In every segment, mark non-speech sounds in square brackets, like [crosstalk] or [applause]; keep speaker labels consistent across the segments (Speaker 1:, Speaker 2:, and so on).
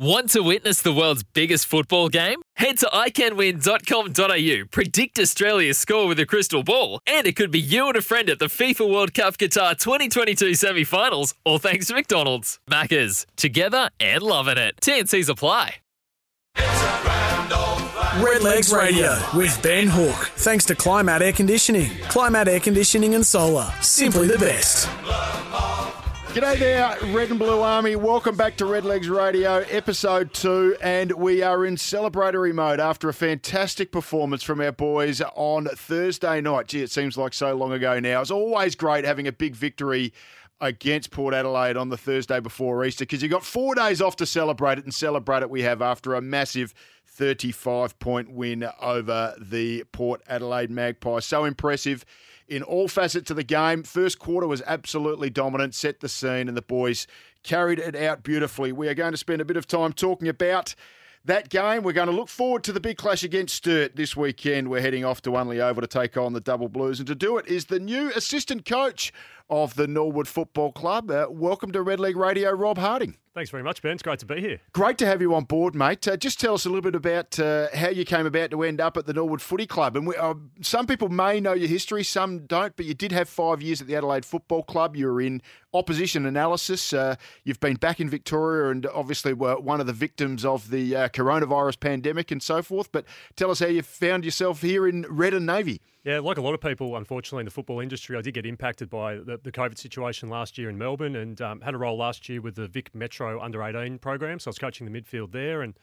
Speaker 1: Want to witness the world's biggest football game? Head to iCanWin.com.au, predict Australia's score with a crystal ball, and it could be you and a friend at the FIFA World Cup Qatar 2022 semi finals, all thanks to McDonald's. Maccas, together and loving it. TNC's apply.
Speaker 2: Redlegs Radio with Ben Hook. Thanks to Climat Air Conditioning. Climat Air Conditioning and Solar. Simply the best.
Speaker 3: G'day there, Red and Blue Army. Welcome back to Redlegs Radio, episode two, and we are in celebratory mode after a fantastic performance from our boys on Thursday night. Gee, it seems like so long ago now. It's always great having a big victory against Port Adelaide on the Thursday before Easter because you've got four days off to celebrate it, and celebrate it we have after a massive 35 point win over the Port Adelaide Magpies. So impressive in all facets of the game. First quarter was absolutely dominant, set the scene, and the boys carried it out beautifully. We are going to spend a bit of time talking about that game. We're going to look forward to the big clash against Sturt this weekend. We're heading off to Unley Oval to take on the Double Blues, and to do it is the new assistant coach of the Norwood Football Club. Uh, welcome to Redlegs Radio, Rob Harding.
Speaker 4: Thanks very much, Ben. It's great to be here.
Speaker 3: Great to have you on board, mate. Uh, just tell us a little bit about uh, how you came about to end up at the Norwood Footy Club. And we, uh, some people may know your history, some don't, but you did have five years at the Adelaide Football Club. You were in opposition analysis. Uh, you've been back in Victoria and obviously were one of the victims of the uh, coronavirus pandemic and so forth. But tell us how you found yourself here in Red and Navy.
Speaker 4: Yeah, like a lot of people, unfortunately, in the football industry, I did get impacted by the, the COVID situation last year in Melbourne and um, had a role last year with the Vic Metro under 18 program. So I was coaching the midfield there and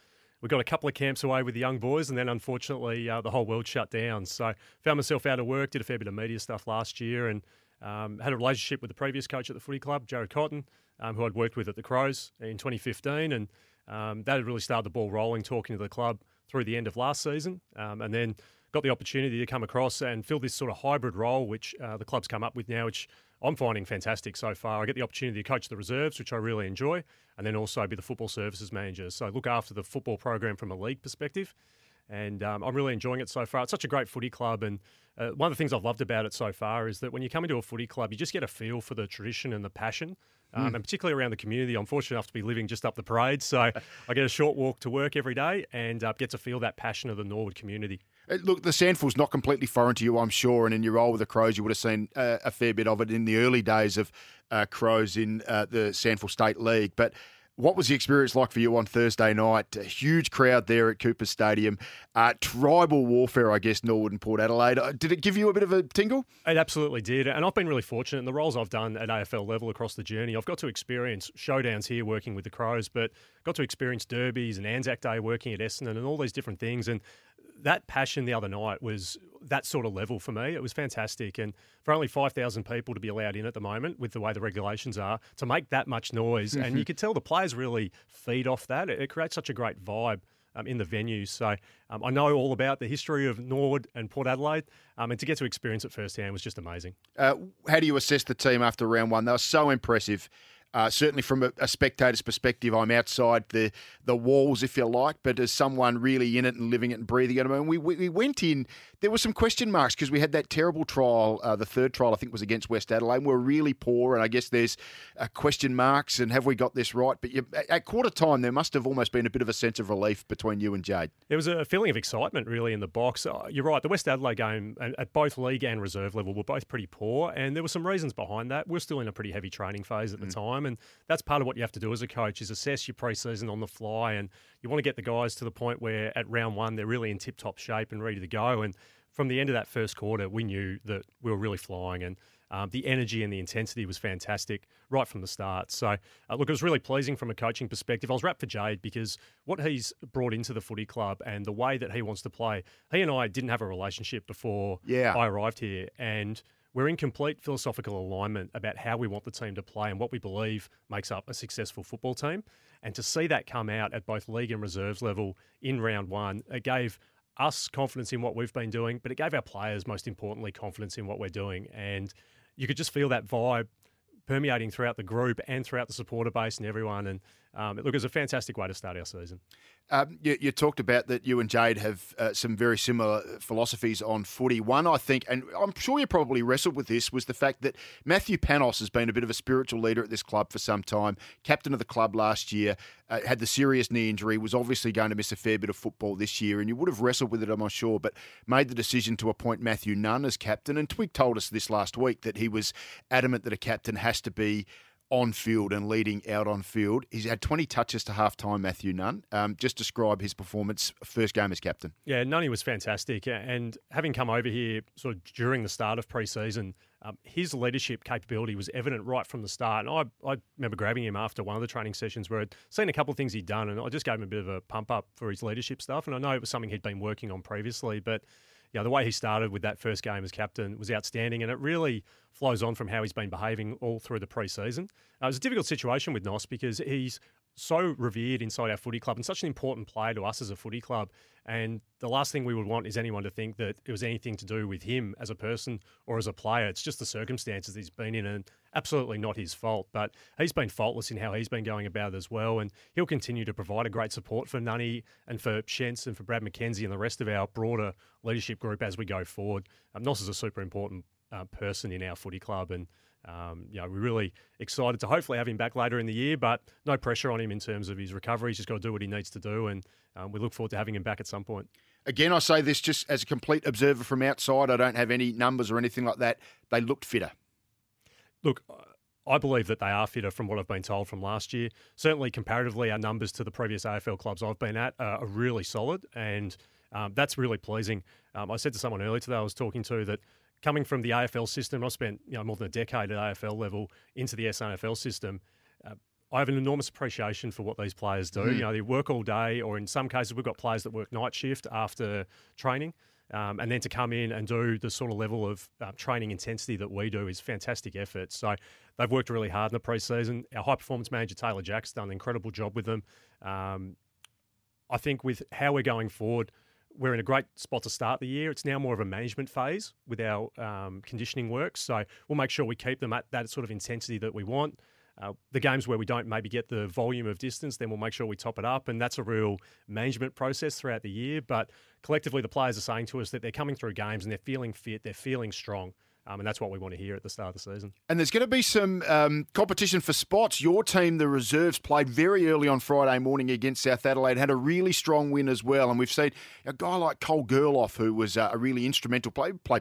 Speaker 4: we got a couple of camps away with the young boys, and then unfortunately, uh, the whole world shut down. So found myself out of work, did a fair bit of media stuff last year, and um, had a relationship with the previous coach at the footy club, Jarrod Cotton, um, who I'd worked with at the Crows in 2015, and um, that had really started the ball rolling, talking to the club through the end of last season, um, and then got the opportunity to come across and fill this sort of hybrid role, which uh, the club's come up with now, which I'm finding fantastic so far. I get the opportunity to coach the reserves, which I really enjoy, and then also be the football services manager. So look after the football program from a league perspective. And um, I'm really enjoying it so far. It's such a great footy club. And uh, one of the things I've loved about it so far is that when you come into a footy club, you just get a feel for the tradition and the passion. Um, And particularly around the community, I'm fortunate enough to be living just up the parade. So [laughs] I get a short walk to work every day and uh, get to feel that passion of the Norwood community.
Speaker 3: Uh, Look, the SANFL's not completely foreign to you, I'm sure, and in your role with the Crows, you would have seen uh, a fair bit of it in the early days of uh, Crows in uh, the Sandful State League. But what was the experience like for you on Thursday night? A huge crowd there at Cooper Stadium. Uh, tribal warfare, I guess, Norwood and Port Adelaide. Uh, Did it give you a bit of a tingle?
Speaker 4: It absolutely did. And I've been really fortunate in the roles I've done at AFL level across the journey. I've got to experience showdowns here working with the Crows, but got to experience derbies and Anzac Day working at Essendon and all these different things. And that passion the other night was that sort of level for me. It was fantastic. And for only 5,000 people to be allowed in at the moment, with the way the regulations are, to make that much noise, and you could tell the players really feed off that. It, it creates such a great vibe. Um, in the venue. So um, I know all about the history of Norwood and Port Adelaide, um, and to get to experience it firsthand was just amazing.
Speaker 3: Uh, how do you assess the team after round one? They were so impressive. Uh, certainly, from a, a spectator's perspective, I'm outside the the walls, if you like. But as someone really in it and living it and breathing it, I mean, we, we, we went in. There were some question marks because we had that terrible trial. Uh, the third trial, I think, was against West Adelaide. We were really poor, and I guess there's uh, question marks. And have we got this right? But you, at quarter time, there must have almost been a bit of a sense of relief between you and Jade.
Speaker 4: There was a feeling of excitement really in the box. Uh, you're right, the West Adelaide game uh, at both league and reserve level were both pretty poor, and there were some reasons behind that. We're still in a pretty heavy training phase at the time, and that's part of what you have to do as a coach is assess your preseason on the fly, and you want to get the guys to the point where at round one they're really in tip-top shape and ready to go. And from the end of that first quarter, we knew that we were really flying, and um, the energy and the intensity was fantastic right from the start. So, uh, look, it was really pleasing from a coaching perspective. I was wrapped for Jade because what he's brought into the footy club and the way that he wants to play, he and I didn't have a relationship before
Speaker 3: Yeah.
Speaker 4: I arrived here. And we're in complete philosophical alignment about how we want the team to play and what we believe makes up a successful football team. And to see that come out at both league and reserves level in round one, it gave us confidence in what we've been doing, but it gave our players, most importantly, confidence in what we're doing. And you could just feel that vibe permeating throughout the group and throughout the supporter base and everyone. And um, look, it was a fantastic way to start our season.
Speaker 3: Um, you, you, talked about that you and Jade have uh, some very similar philosophies on footy. One, I think, and I'm sure you probably wrestled with this, was the fact that Matthew Panos has been a bit of a spiritual leader at this club for some time. Captain of the club last year, uh, had the serious knee injury, was obviously going to miss a fair bit of football this year, and you would have wrestled with it, I'm not sure, but made the decision to appoint Matthew Nunn as captain. And Twig told us this last week that he was adamant that a captain has to be on field and leading out on field. He's had 20 touches to half time, Matthew Nunn. Um, just describe his performance first game as captain.
Speaker 4: Yeah, Nunny was fantastic. And having come over here sort of during the start of pre season, um, his leadership capability was evident right from the start. And I, I remember grabbing him after one of the training sessions where I'd seen a couple of things he'd done, and I just gave him a bit of a pump up for his leadership stuff. And I know it was something he'd been working on previously, but yeah, the way he started with that first game as captain was outstanding, and it really flows on from how he's been behaving all through the preseason. Uh, it was a difficult situation with Nos because he's so revered inside our footy club and such an important player to us as a footy club. And the last thing we would want is anyone to think that it was anything to do with him as a person or as a player. It's just the circumstances he's been in, and absolutely not his fault. But he's been faultless in how he's been going about it as well. And he'll continue to provide a great support for Nunny and for Shentz and for Brad McKenzie and the rest of our broader leadership group as we go forward. Um, Nos is a super important uh, person in our footy club. And um, you know, we're really excited to hopefully have him back later in the year, but no pressure on him in terms of his recovery. He's just got to do what he needs to do, and um, we look forward to having him back at some point.
Speaker 3: Again, I say this just as a complete observer from outside. I don't have any numbers or anything like that. They looked fitter.
Speaker 4: Look, I believe that they are fitter from what I've been told from last year. Certainly, comparatively, our numbers to the previous AFL clubs I've been at are really solid, and um, that's really pleasing. Um, I said to someone earlier today I was talking to that coming from the AFL system, I spent you know more than a decade at AFL level into the SANFL system. Uh, I have an enormous appreciation for what these players do. Mm. You know, they work all day, or in some cases, we've got players that work night shift after training. Um, and then to come in and do the sort of level of uh, training intensity that we do is fantastic effort. So they've worked really hard in the preseason. Our high performance manager Taylor Jack's done an incredible job with them. Um, I think with how we're going forward, we're in a great spot to start the year. It's now more of a management phase with our um, conditioning work. So we'll make sure we keep them at that sort of intensity that we want. Uh, the games where we don't maybe get the volume of distance, then we'll make sure we top it up. And that's a real management process throughout the year. But collectively, the players are saying to us that they're coming through games and they're feeling fit, they're feeling strong. Um, and that's what we want to hear at the start of the season.
Speaker 3: And there's going to be some um, competition for spots. Your team, the reserves, played very early on Friday morning against South Adelaide, had a really strong win as well. And we've seen a guy like Cole Gerloff, who was uh, a really instrumental player, play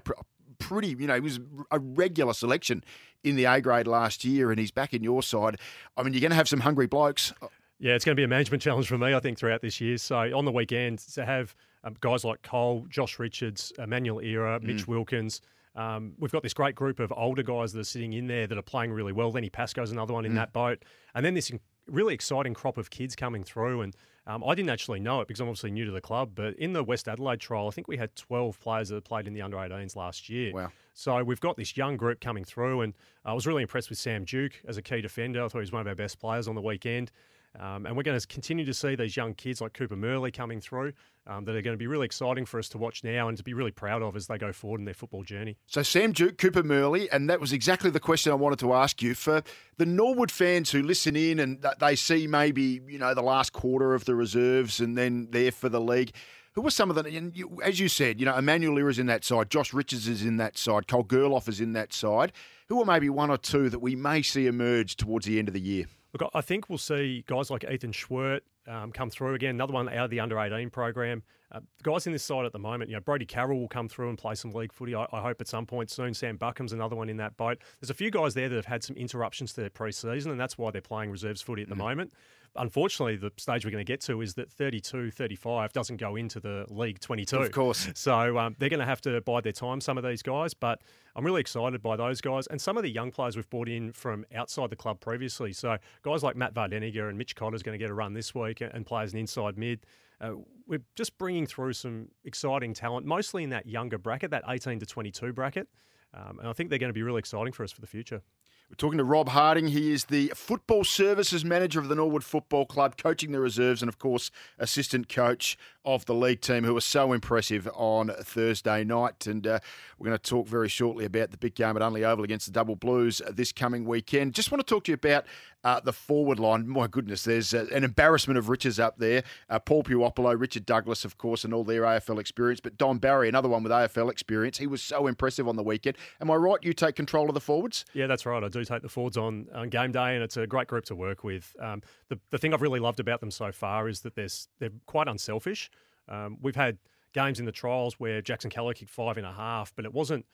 Speaker 3: pretty, you know, he was a regular selection in the A grade last year, and he's back in your side. I mean, you're going to have some hungry blokes.
Speaker 4: Yeah, it's going to be a management challenge for me, I think, throughout this year. So on the weekend, to have um, guys like Cole, Josh Richards, Emmanuel Irra, Mitch mm. Wilkins, um, we've got this great group of older guys that are sitting in there that are playing really well. Lenny Pascoe's another one in mm. that boat. And then this really exciting crop of kids coming through. And um, I didn't actually know it because I'm obviously new to the club, but in the West Adelaide trial, I think we had 12 players that played in the under 18s last year.
Speaker 3: Wow.
Speaker 4: So we've got this young group coming through, and I was really impressed with Sam Duke as a key defender. I thought he was one of our best players on the weekend. Um, and we're going to continue to see these young kids like Cooper Murley coming through um, that are going to be really exciting for us to watch now and to be really proud of as they go forward in their football journey.
Speaker 3: So, Sam Duke, Cooper Murley, and that was exactly the question I wanted to ask you. For the Norwood fans who listen in and they see maybe, you know, the last quarter of the reserves and then there for the league, who were some of the, and you, as you said, you know, Emmanuel is in that side, Josh Richards is in that side, Cole Gerloff is in that side. Who are maybe one or two that we may see emerge towards the end of the year?
Speaker 4: Look, I think we'll see guys like Ethan Schwerdt um, come through again. Another one out of the under 18 program. Uh, guys in this side at the moment, you know, Brody Carroll will come through and play some league footy. I, I, hope at some point soon. Sam Buckham's another one in that boat. There's a few guys there that have had some interruptions to their pre-season, and that's why they're playing reserves footy at the mm. moment unfortunately, the stage we're going to get to is that 32 35 doesn't go into the League 22.
Speaker 3: Of course.
Speaker 4: So um, they're going to have to bide their time, some of these guys. But I'm really excited by those guys and some of the young players we've brought in from outside the club previously. So guys like Matt Vardeniger and Mitch Cotter's going to get a run this week and play as an inside mid. Uh, we're just bringing through some exciting talent, mostly in that younger bracket, that 18 to 22 bracket. Um, and I think they're going to be really exciting for us for the future.
Speaker 3: We're talking to Rob Harding. He is the football services manager of the Norwood Football Club, coaching the reserves, and of course, assistant coach of the league team, who were so impressive on Thursday night. And uh, we're going to talk very shortly about the big game at Unley Oval against the Double Blues this coming weekend. Just want to talk to you about uh, the forward line. My goodness, there's uh, an embarrassment of riches up there. Uh, Paul Puopolo, Richard Douglas, of course, and all their AFL experience. But Dom Barry, another one with AFL experience. He was so impressive on the weekend. Am I right? You take control of the forwards?
Speaker 4: Yeah, that's right. I do take the forwards on, on game day, and it's a great group to work with. Um, the, the thing I've really loved about them so far is that they're quite unselfish. Um, we've had games in the trials where Jackson Keller kicked five and a half, but it wasn't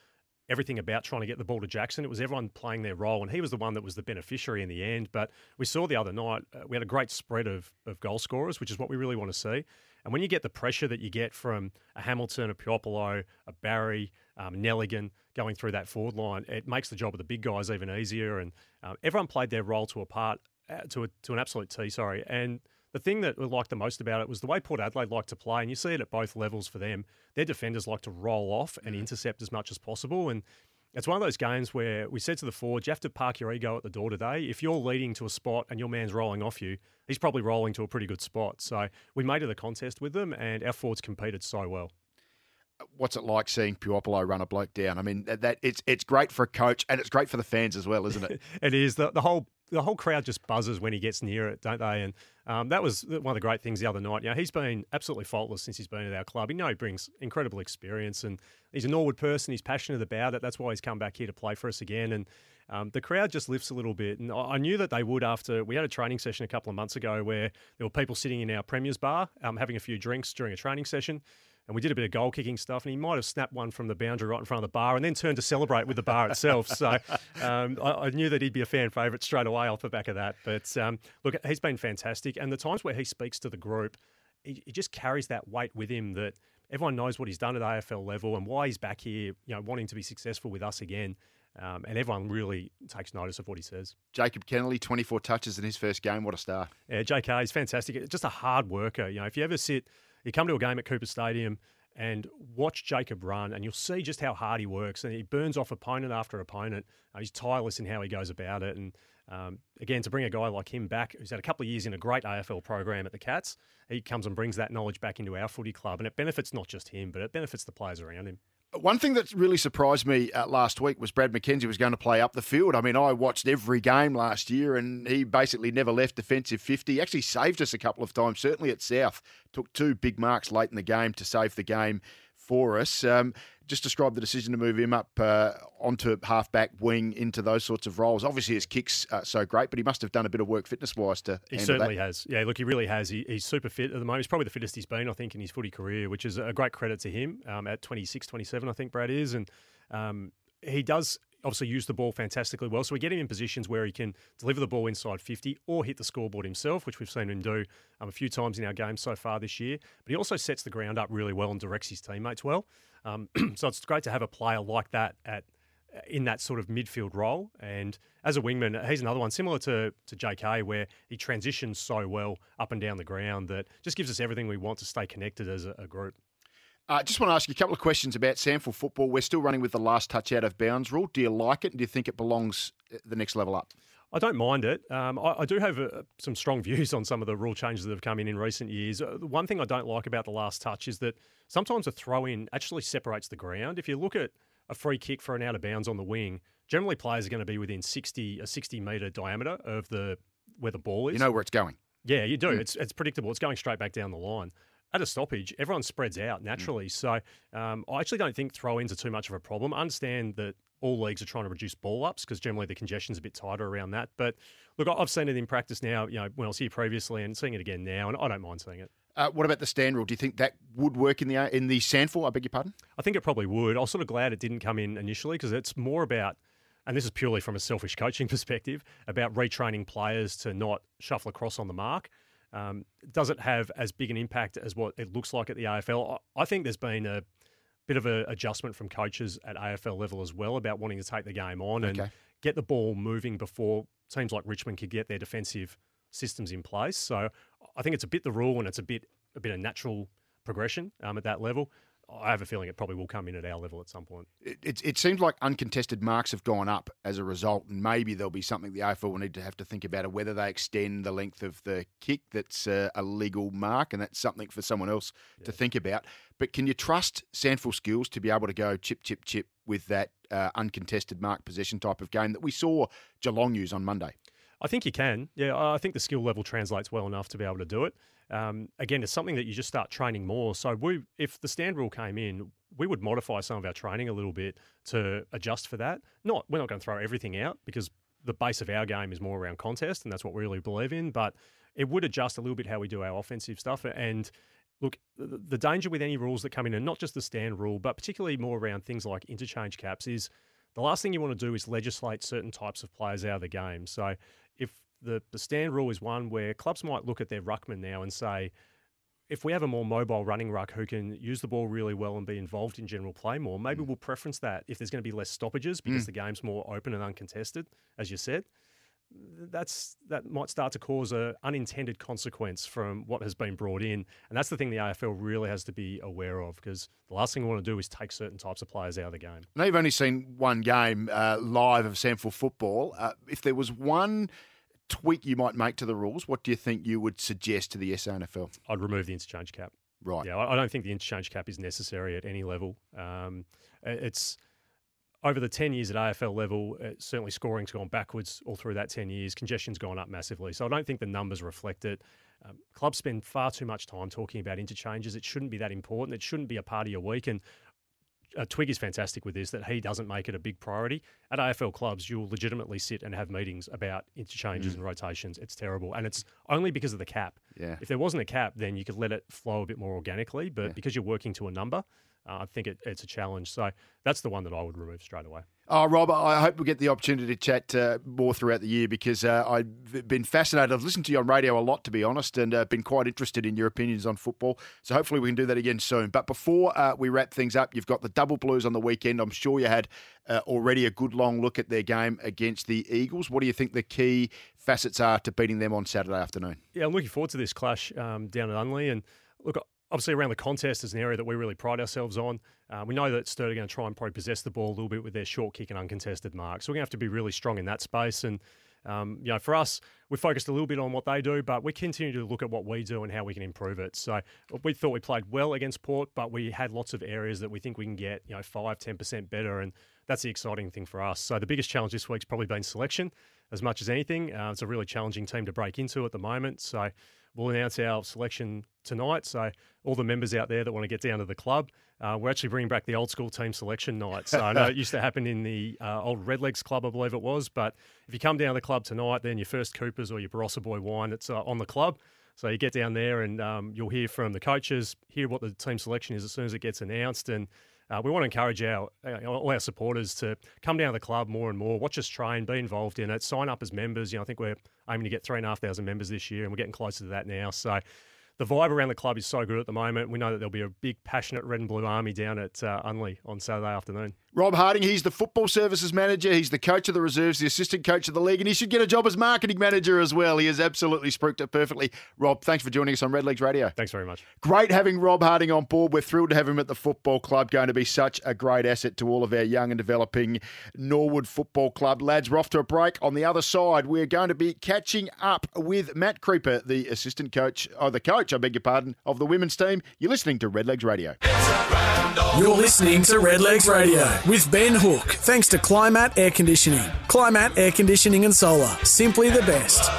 Speaker 4: everything about trying to get the ball to Jackson. It was everyone playing their role, and he was the one that was the beneficiary in the end. But we saw the other night, uh, we had a great spread of, of goal scorers, which is what we really want to see. And when you get the pressure that you get from a Hamilton, a Puopolo, a Barry, um, Nelligan going through that forward line, it makes the job of the big guys even easier. And um, everyone played their role to a part, uh, to a, to an absolute T. Sorry, and the thing that we liked the most about it was the way Port Adelaide liked to play, and you see it at both levels for them. Their defenders like to roll off and mm. intercept as much as possible, and it's one of those games where we said to the forwards, you have to park your ego at the door today. If you're leading to a spot and your man's rolling off you, he's probably rolling to a pretty good spot. So we made it a contest with them, and our forwards competed so well uh,
Speaker 3: what's it like seeing Puopolo run a bloke down? I mean, that it's it's great for a coach and it's great for the fans as well, isn't it? [laughs]
Speaker 4: it is. The, the whole the whole crowd just buzzes when he gets near it, don't they? And um, that was one of the great things the other night. You know, he's been absolutely faultless since he's been at our club. You know, he brings incredible experience and he's a Norwood person. He's passionate about it. That's why he's come back here to play for us again. And um, the crowd just lifts a little bit. And I knew that they would after we had a training session a couple of months ago where there were people sitting in our Premier's bar um, having a few drinks during a training session and we did a bit of goal kicking stuff, and he might have snapped one from the boundary right in front of the bar, and then turned to celebrate with the bar itself. So [laughs] um, I, I, knew that he'd be a fan favourite straight away off the back of that. But um, look, he's been fantastic, and the times where he speaks to the group, he, he, just carries that weight with him that everyone knows what he's done at AFL level and why he's back here, you know, wanting to be successful with us again. Um, and everyone really takes notice of what he says.
Speaker 3: Jacob Kennerley, 24 touches in his first game. What a star.
Speaker 4: Yeah, JK is fantastic. Just a hard worker. You know, if you ever sit you come to a game at Cooper Stadium and watch Jacob run, and you'll see just how hard he works. And he burns off opponent after opponent. Uh, he's tireless in how he goes about it. And um, again, to bring a guy like him back, who's had a couple of years in a great AFL program at the Cats, he comes and brings that knowledge back into our footy club. And it benefits not just him, but it benefits the players around him.
Speaker 3: One thing that really surprised me uh, last week was Brad McKenzie was going to play up the field. I mean, I watched every game last year, and he basically never left defensive 50. He actually saved us a couple of times, certainly at South. Took two big marks late in the game to save the game for us. Um, just describe the decision to move him up uh, onto halfback wing into those sorts of roles. Obviously, his kicks are so great, but he must have done a bit of work fitness wise to.
Speaker 4: He certainly that. has. Yeah, look, he really has. He, he's super fit at the moment. He's probably the fittest he's been, I think, in his footy career, which is a great credit to him. Um, at 26, 27, I think Brad is, and um, he does obviously use the ball fantastically well. So we get him in positions where he can deliver the ball inside 50 or hit the scoreboard himself, which we've seen him do um, a few times in our games so far this year. But he also sets the ground up really well and directs his teammates well. Um, [clears throat] so it's great to have a player like that at in that sort of midfield role. And as a wingman, he's another one similar to, to JK, where he transitions so well up and down the ground that just gives us everything we want to stay connected as a, a group.
Speaker 3: I uh, just want to ask you a couple of questions about SANFL football. We're still running with the last touch out of bounds rule. Do you like it? And do you think it belongs uh, the next level up?
Speaker 4: I don't mind it. Um, I, I, do have uh, some strong [laughs] views on some of the rule changes that have come in in recent years. Uh, the one thing I don't like about the last touch is that sometimes a throw in actually separates the ground. If you look at a free kick for an out of bounds on the wing, generally players are going to be within 60 a 60 metre diameter of the where the ball is.
Speaker 3: You know where it's going.
Speaker 4: Yeah, you do. Mm. It's it's predictable. It's going straight back down the line at a stoppage, everyone spreads out mm. naturally. Mm. So um, I actually don't think throw ins are too much of a problem. I understand that all leagues are trying to reduce ball ups because generally the congestion's a bit tighter around that. But look, I've seen it in practice now, you know, when I was here previously and seeing it again now, and I don't mind seeing it.
Speaker 3: Uh, what about the stand rule? Do you think that would work in the uh, in the SANFL? I beg your pardon.
Speaker 4: I think it probably would. I was sort of glad it didn't come in initially because it's more about, and this is purely from a selfish coaching [laughs] perspective, about retraining players to not shuffle across on the mark. Um, does it have as big an impact as what it looks like at the AFL? I think there's been a bit of an adjustment from coaches at AFL level as well about wanting to take the game on okay. and get the ball moving before teams like Richmond could get their defensive systems in place. So I think it's a bit the rule and it's a bit a bit of natural progression um, at that level. I have a feeling it probably will come in at our level at some point.
Speaker 3: It, it, it seems like uncontested marks have gone up as a result, and maybe there'll be something the AFL will need to have to think about, of whether they extend the length of the kick that's uh, a legal mark, and that's something for someone else yeah. to think about. But can you trust SANFL skills to be able to go chip, chip, chip with that uh, uncontested mark possession type of game that we saw Geelong use on Monday?
Speaker 4: I think you can. Yeah, I think the skill level translates well enough to be able to do it. Um, again, it's something that you just start training more. So we, if the stand rule came in, we would modify some of our training a little bit to adjust for that. Not we're not going to throw everything out because the base of our game is more around contest, and that's what we really believe in. But it would adjust a little bit how we do our offensive stuff. And look, the danger with any rules that come in, and not just the stand rule, but particularly more around things like interchange caps, is the last thing you want to do is legislate certain types of players out of the game. So if the, the stand rule is one where clubs might look at their ruckman now and say, if we have a more mobile running ruck who can use the ball really well and be involved in general play more, maybe mm. we'll preference that if there's going to be less stoppages because mm. the game's more open and uncontested, as you said. That's that might start to cause a unintended consequence from what has been brought in, and that's the thing the AFL really has to be aware of because the last thing we want to do is take certain types of players out of the game.
Speaker 3: Now you've only seen one game uh, live of SANFL football. Uh, if there was one tweak you might make to the rules, what do you think you would suggest to the SANFL?
Speaker 4: I'd remove the interchange cap.
Speaker 3: Right.
Speaker 4: Yeah, I don't think the interchange cap is necessary at any level. Um, it's over the 10 years at AFL level, uh, certainly scoring's gone backwards all through that 10 years. Congestion's gone up massively. So I don't think the numbers reflect it. Um, clubs spend far too much time talking about interchanges. It shouldn't be that important. It shouldn't be a part of your week. And uh, Twig is fantastic with this that he doesn't make it a big priority. At AFL clubs, you'll legitimately sit and have meetings about interchanges mm. and rotations. It's terrible, and it's only because of the cap.
Speaker 3: Yeah.
Speaker 4: If there wasn't a cap, then you could let it flow a bit more organically. But yeah. because you're working to a number, uh, I think it, it's a challenge. So that's the one that I would remove straight away.
Speaker 3: Oh, Rob, I hope we get the opportunity to chat uh, more throughout the year because uh, I've been fascinated. I've listened to you on radio a lot, to be honest, and uh, been quite interested in your opinions on football. So hopefully we can do that again soon. But before uh, we wrap things up, you've got the Double Blues on the weekend. I'm sure you had uh, already a good long look at their game against the Eagles. What do you think the key facets are to beating them on Saturday afternoon?
Speaker 4: Yeah, I'm looking forward to this clash um, down at Unley. And look, obviously around the contest is an area that we really pride ourselves on. Uh, we know that Sturt are going to try and probably possess the ball a little bit with their short kick and uncontested mark. So we're going to have to be really strong in that space. And um, you know, for us, we're focused a little bit on what they do, but we continue to look at what we do and how we can improve it. So we thought we played well against Port, but we had lots of areas that we think we can get, you know, five, ten percent better, and that's the exciting thing for us. So the biggest challenge this week's probably been selection, as much as anything. Uh, it's a really challenging team to break into at the moment. So we'll announce our selection tonight. So all the members out there that want to get down to the club, uh, we're actually bringing back the old school team selection night. So I know it used to happen in the uh, old Redlegs Club, I believe it was. But if you come down to the club tonight, then your first Coopers or your Barossa Boy wine, it's uh, on the club. So you get down there and um, you'll hear from the coaches, hear what the team selection is as soon as it gets announced, and uh, we want to encourage our uh, all our supporters to come down to the club more and more, watch us train, be involved in it, sign up as members. You know, I think we're aiming to get three and a half thousand members this year, and we're getting closer to that now. So the vibe around the club is so good at the moment. We know that there'll be a big, passionate red and blue army down at uh, Unley on Saturday afternoon.
Speaker 3: Rob Harding, he's the football services manager. He's the coach of the reserves, the assistant coach of the league, and he should get a job as marketing manager as well. He has absolutely spruiked it perfectly. Rob, thanks for joining us on Redlegs Radio.
Speaker 4: Thanks very much.
Speaker 3: Great having Rob Harding on board. We're thrilled to have him at the football club. Going to be such a great asset to all of our young and developing Norwood Football Club lads. We're off to a break. On the other side, we're going to be catching up with Matt Creeper, the assistant coach, or the coach, I beg your pardon, of the women's team. You're listening to Redlegs Radio.
Speaker 2: You're listening to Redlegs Radio with Ben Hook, thanks to Climat Air Conditioning. Climat Air Conditioning and Solar, simply the best.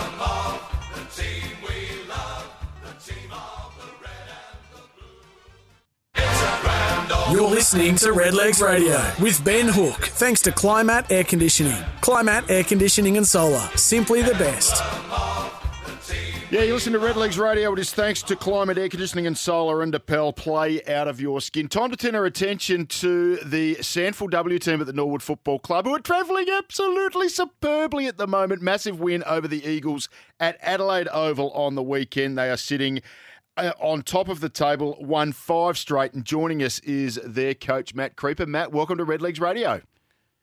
Speaker 2: You're listening to Redlegs Radio with Ben Hook, thanks to Climat Air Conditioning. Climat Air Conditioning and Solar, simply the best.
Speaker 3: Yeah, you listen to Redlegs Radio. It is thanks to Climat, Air Conditioning and Solar and Pell. Play out of your skin. Time to turn our attention to the SANFL W team at the Norwood Football Club, who are travelling absolutely superbly at the moment. Massive win over the Eagles at Adelaide Oval on the weekend. They are sitting uh, on top of the table, won five straight, and joining us is their coach, Matt Creeper. Matt, welcome to Redlegs Radio.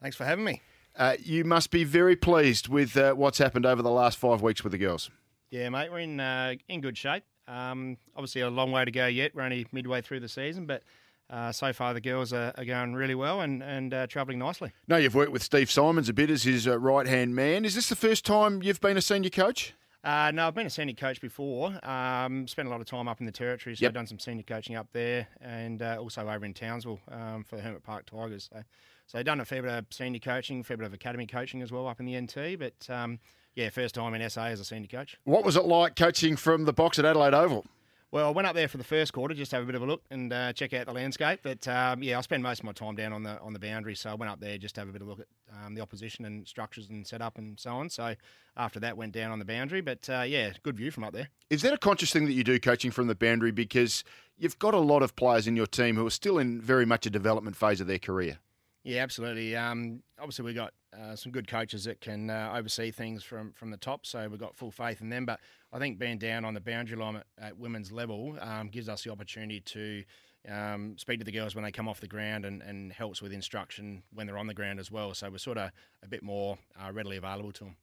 Speaker 5: Thanks for having me.
Speaker 3: Uh, you must be very pleased with uh, what's happened over the last five weeks with the girls.
Speaker 5: Yeah, mate, we're in uh, in good shape. Um, obviously, a long way to go yet. We're only midway through the season, but uh, so far the girls are, are going really well and and uh, travelling nicely.
Speaker 3: No, you've worked with Steve Simons a bit as his uh, right hand man. Is this the first time you've been a senior coach?
Speaker 5: Uh, no, I've been a senior coach before. Um, spent a lot of time up in the territory, so
Speaker 3: Yep.
Speaker 5: I've done some senior coaching up there, and uh, also over in Townsville um, for the Hermit Park Tigers. So, so I've done a fair bit of senior coaching, a fair bit of academy coaching as well up in the NT. But um, yeah, first time in SA as a senior coach.
Speaker 3: What was it like coaching from the box at Adelaide Oval?
Speaker 5: Well, I went up there for the first quarter just to have a bit of a look and uh, check out the landscape. But um, yeah, I spend most of my time down on the on the boundary, so I went up there just to have a bit of a look at um, the opposition and structures and setup and so on. So after that, went down on the boundary. But uh, yeah, good view from up there.
Speaker 3: Is that a conscious thing that you do coaching from the boundary because you've got a lot of players in your team who are still in very much a development phase of their career?
Speaker 5: Yeah, absolutely. Um, obviously, we got uh, some good coaches that can uh, oversee things from from the top, so we've got full faith in them. But I think being down on the boundary line at, at women's level um, gives us the opportunity to um, speak to the girls when they come off the ground and, and helps with instruction when they're on the ground as well. So we're sort of a bit more uh, readily available to them.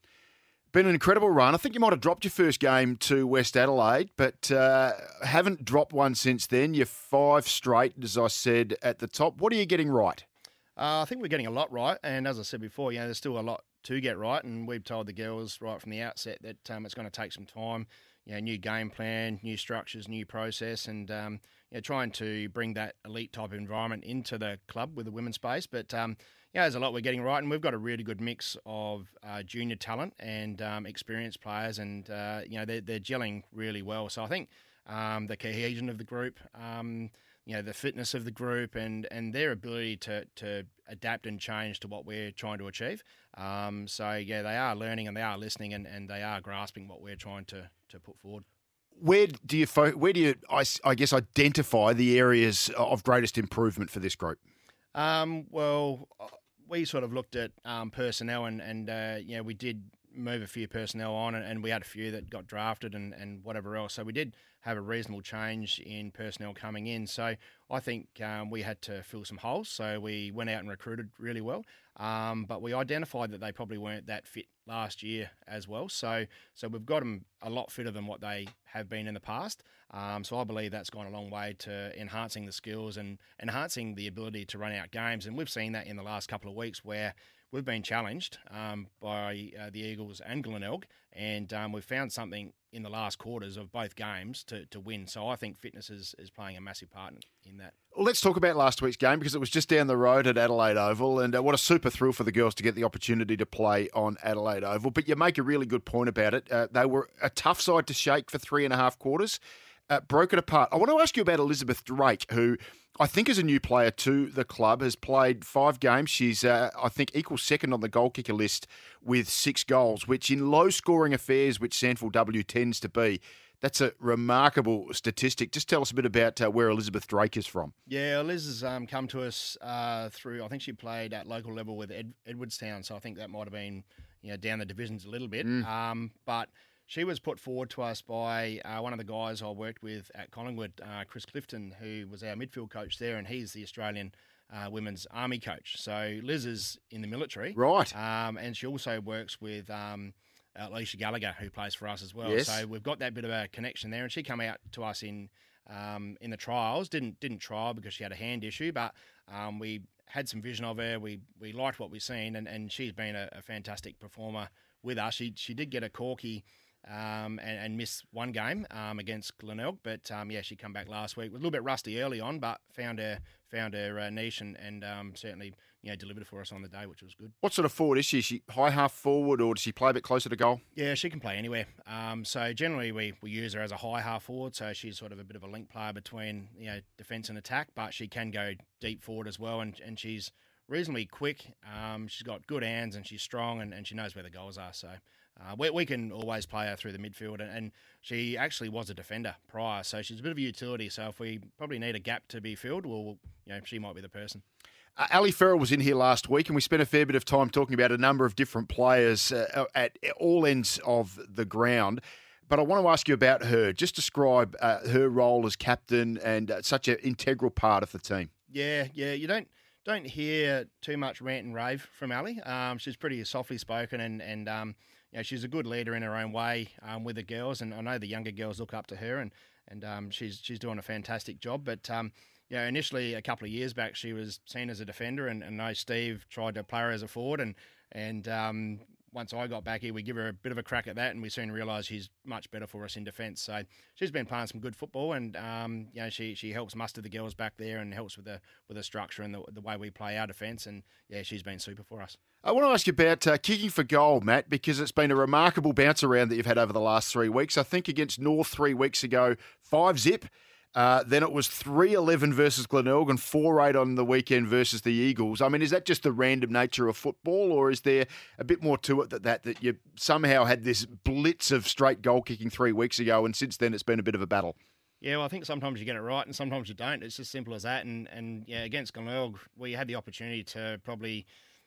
Speaker 3: Been an incredible run. I think you might have dropped your first game to West Adelaide, but uh, haven't dropped one since then. You're five straight, as I said at the top. What are you getting right?
Speaker 5: Uh, I think we're getting a lot right, and as I said before, you know, there's still a lot to get right, and we've told the girls right from the outset that um, it's going to take some time. You know, new game plan, new structures, new process, and um, you know, trying to bring that elite type of environment into the club with the women's space. But um, there's a lot we're getting right, and we've got a really good mix of uh, junior talent and um, experienced players, and uh, you know they're, they're gelling really well. So I think um, the cohesion of the group, um, you know, the fitness of the group, and and their ability to to adapt and change to what we're trying to achieve. Um, so yeah, they are learning and they are listening and, and they are grasping what we're trying to to put forward.
Speaker 3: Where do you fo- where do you I, I guess identify the areas of greatest improvement for this group?
Speaker 5: Um, well, we sort of looked at um, personnel, and and uh, you know we did move a few personnel on, and, and we had a few that got drafted and, and whatever else. So we did have a reasonable change in personnel coming in. So I think um, we had to fill some holes. So we went out and recruited really well, um, but we identified that they probably weren't that fit last year as well. So so we've got them a lot fitter than what they have been in the past. Um, so I believe that's gone a long way to enhancing the skills and enhancing the ability to run out games. And we've seen that in the last couple of weeks where we've been challenged um, by uh, the Eagles and Glenelg, and um, we've found something in the last quarters of both games to, to win. So I think fitness is, is playing a massive part in, that.
Speaker 3: Well, let's talk about last week's game because it was just down the road at Adelaide Oval, and uh, what a super thrill for the girls to get the opportunity to play on Adelaide Oval. But you make a really good point about it. Uh, they were a tough side to shake for three and a half quarters. Uh, broke it apart. I want to ask you about Elizabeth Drake, who I think is a new player to the club, has played five games. She's, uh, I think, equal second on the goal kicker list with six goals, which in low scoring affairs, which SANFL W tends to be, that's a remarkable statistic. Just tell us a bit about uh, where Elizabeth Drake is from.
Speaker 5: Yeah, Liz has um, come to us uh, through. I think she played at local level with Ed, Edwardstown, so I think that might have been you know down the divisions a little bit. Um, but she was put forward to us by uh, one of the guys I worked with at Collingwood, uh, Chris Clifton, who was our midfield coach there, and he's the Australian uh, women's army coach. So Liz is in the military,
Speaker 3: Right.
Speaker 5: Um, and she also works with. Um, Alicia Gallagher, who plays for us as well,
Speaker 3: Yes.
Speaker 5: so we've got that bit of a connection there. And she come out to us in um, in the trials. Didn't didn't trial because she had a hand issue, but um, we had some vision of her. We we liked what we've seen, and, and she's been a, a fantastic performer with us. She she did get a corky. Um, and, and miss one game um, against Glenelg, but um, yeah, she come back last week. Was a little bit rusty early on, but found her found her uh, niche and, and um, certainly you know delivered for us on the day, which was good.
Speaker 3: What sort of forward is she? Is she high half forward or does she play a bit closer to goal?
Speaker 5: Yeah, she can play anywhere. Um, so generally, we, we use her as a high half forward. So she's sort of a bit of a link player between you know defence and attack, but she can go deep forward as well. And, and she's reasonably quick. Um, she's got good hands and she's strong and, and she knows where the goals are. So uh, we, we can always play her through the midfield. And, and she actually was a defender prior, so she's a bit of a utility. So if we probably need a gap to be filled, well, you know, she might be the person.
Speaker 3: Uh, Ali Farrell was in here last week, and we spent a fair bit of time talking about a number of different players uh, at all ends of the ground. But I want to ask you about her. Just describe uh, her role as captain and uh, such an integral part of the team.
Speaker 5: Yeah, yeah. You don't don't hear too much rant and rave from Ali. Um, she's pretty softly spoken, and and um, you know, she's a good leader in her own way um, with the girls, and I know the younger girls look up to her, and and um, she's she's doing a fantastic job. But um, you know, initially a couple of years back, she was seen as a defender, and, and I know Steve tried to play her as a forward, and and um, once I got back here, we give her a bit of a crack at that, and we soon realised she's much better for us in defence. So she's been playing some good football, and um, you know she she helps muster the girls back there and helps with the with the structure and the, the way we play our defence. And yeah, she's been super for us.
Speaker 3: I want to ask you about uh, kicking for goal, Matt, because it's been a remarkable bounce around that you've had over the last three weeks. I think against North three weeks ago, five zip. Uh, then it was 3 11 versus Glenelg and 4 8 on the weekend versus the Eagles. I mean, is that just the random nature of football, or is there a bit more to it that, that, that you somehow had this blitz of straight goal kicking three weeks ago, and since then it's been a bit of a battle?
Speaker 5: Yeah, well, I think sometimes you get it right and sometimes you don't. It's as simple as that. And, and yeah, against Glenelg, we had the opportunity to probably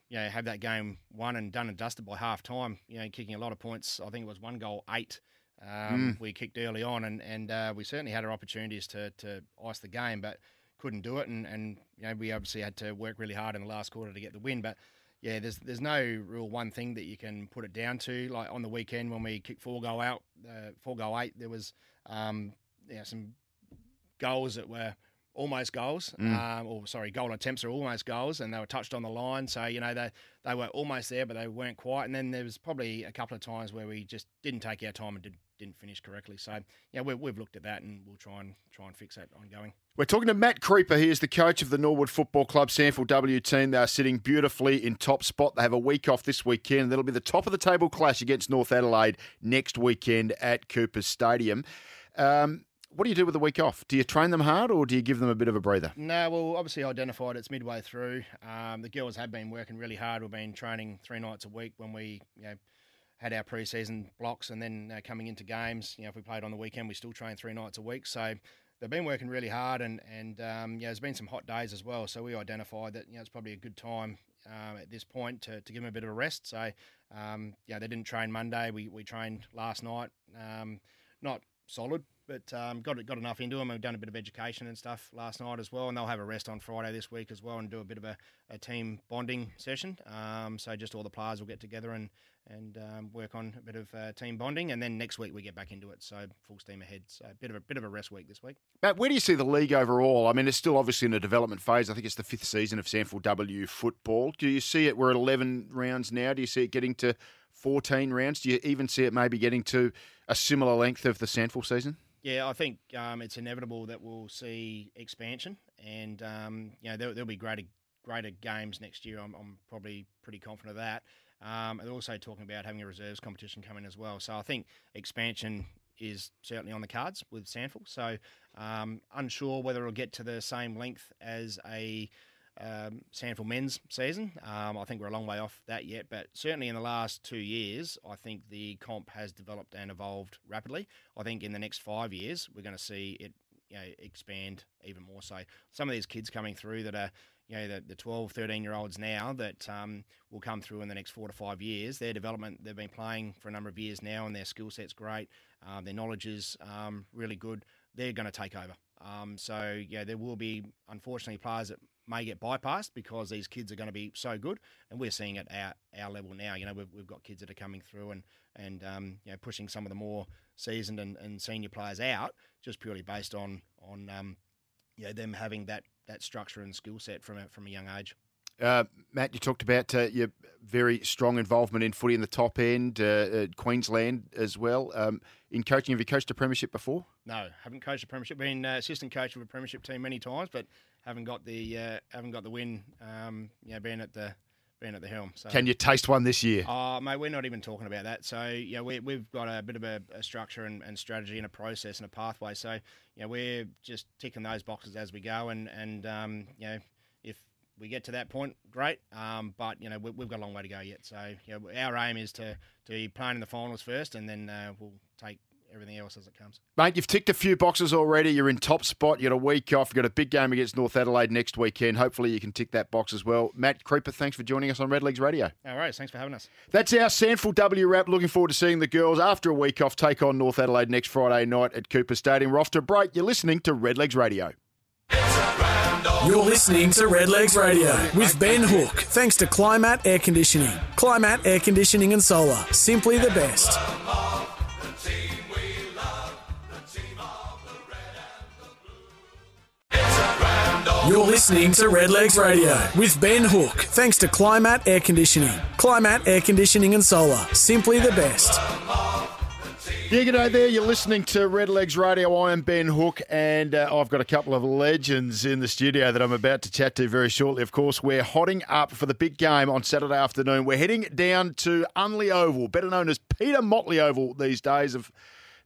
Speaker 5: you know, have that game won and done and dusted by half time, you know, kicking a lot of points. I think it was one goal, eight um, mm. We kicked early on, and and uh, we certainly had our opportunities to to ice the game, but couldn't do it. And and you know we obviously had to work really hard in the last quarter to get the win. But yeah, there's there's no real one thing that you can put it down to. Like on the weekend when we kicked four goal out, uh, four goal eight, there was um, you know, some goals that were almost goals, mm. um, or sorry, goal attempts are almost goals, and they were touched on the line. So you know they they were almost there, but they weren't quite. And then there was probably a couple of times where we just didn't take our time and did, didn't finish correctly. So yeah, we, we've looked at that and we'll try and try and fix that ongoing.
Speaker 3: We're talking to Matt Creeper. He is the coach of the Norwood Football Club SANFL W team. They are sitting beautifully in top spot. They have a week off this weekend. That'll be the top of the table clash against North Adelaide next weekend at Coopers Stadium. Um, what do you do with the week off? Do you train them hard or do you give them a bit of a breather?
Speaker 5: No, well, obviously identified it's midway through. Um, the girls have been working really hard. We've been training three nights a week when we, you know, had our preseason blocks, and then uh, coming into games, you know, if we played on the weekend, we still train three nights a week. So they've been working really hard, and and um, yeah, there's been some hot days as well. So we identified that you know it's probably a good time um, at this point to, to give them a bit of a rest. So um, yeah, they didn't train Monday. We we trained last night. Um, not solid, but um, got got enough into them. We've done a bit of education and stuff last night as well, and they'll have a rest on Friday this week as well, and do a bit of a, a team bonding session. Um, so just all the players will get together and and um, work on a bit of uh, team bonding, and then next week we get back into it. So full steam ahead. So a bit of a bit of a rest week this week.
Speaker 3: Matt, where do you see the league overall? I mean, it's still obviously in a development phase. I think it's the fifth season of SANFL W football. Do you see it? We're at eleven rounds now. Do you see it getting to fourteen rounds? Do you even see it maybe getting to a similar length of the SANFL season?
Speaker 5: Yeah, I think um, it's inevitable that we'll see expansion, and um, you know there, will be greater greater games next year. I'm, I'm probably pretty confident of that. Um, they're also talking about having a reserves competition coming as well. So I think expansion is certainly on the cards with SANFL. So um, unsure whether it'll get to the same length as a um, SANFL men's season. Um, I think we're a long way off that yet, but certainly in the last two years, I think the comp has developed and evolved rapidly. I think in the next five years, we're going to see it you know, expand even more so. Some of these kids coming through that are, you know, the, the 12, 13 year olds now that um, will come through in the next four to five years, their development, they've been playing for a number of years now and their skill set's great. Uh, their knowledge is um, really good. They're going to take over. Um, so, yeah, there will be, unfortunately, players that may get bypassed because these kids are going to be so good, and we're seeing it at our level now. You know, we've, we've got kids that are coming through and and um, you know pushing some of the more seasoned and, and senior players out just purely based on on um, you know, them having that that structure and skill set from a, from a young age.
Speaker 3: Uh, Matt, you talked about uh, your very strong involvement in footy in the top end, uh, Queensland as well. Um, in coaching, have you coached a premiership before?
Speaker 5: No, haven't coached a premiership. Been uh, assistant coach of a premiership team many times, but haven't got the uh, haven't got the win. Um, yeah, being at the being at the helm. So,
Speaker 3: Can you taste one this year?
Speaker 5: Oh, mate, we're not even talking about that. So, yeah, we, we've got a bit of a, a structure and, and, strategy and a process and a pathway. So, yeah, we're just ticking those boxes as we go. And, and um, you know, if we get to that point, great. Um, but, you know, we, have got a long way to go yet. So, you know, our aim is to, to be playing in the finals first and then uh, we'll take everything else as it comes.
Speaker 3: Mate, you've ticked a few boxes already. You're in top spot. You got a week off. You've got a big game against North Adelaide next weekend. Hopefully, you can tick that box as well. Matt Creeper, thanks for joining us on Redlegs Radio.
Speaker 5: All right, thanks for having us.
Speaker 3: That's our SANFL W wrap. Looking forward to seeing the girls after a week off take on North Adelaide next Friday night at Cooper Stadium. We're off to break. You're listening to Redlegs Radio.
Speaker 2: You're listening to Redlegs Radio with Ben Hook, thanks to Climat Air Conditioning. Climat Air Conditioning and Solar, simply the best. You're listening to Redlegs Radio with Ben Hook, thanks to Climat Air Conditioning. Climat Air Conditioning and Solar, simply the best.
Speaker 3: Yeah, g'day there. You're listening to Redlegs Radio. I am Ben Hook, and uh, I've got a couple of legends in the studio that I'm about to chat to very shortly. Of course, we're hotting up for the big game on Saturday afternoon. We're heading down to Unley Oval, better known as Peter Motley Oval these days, of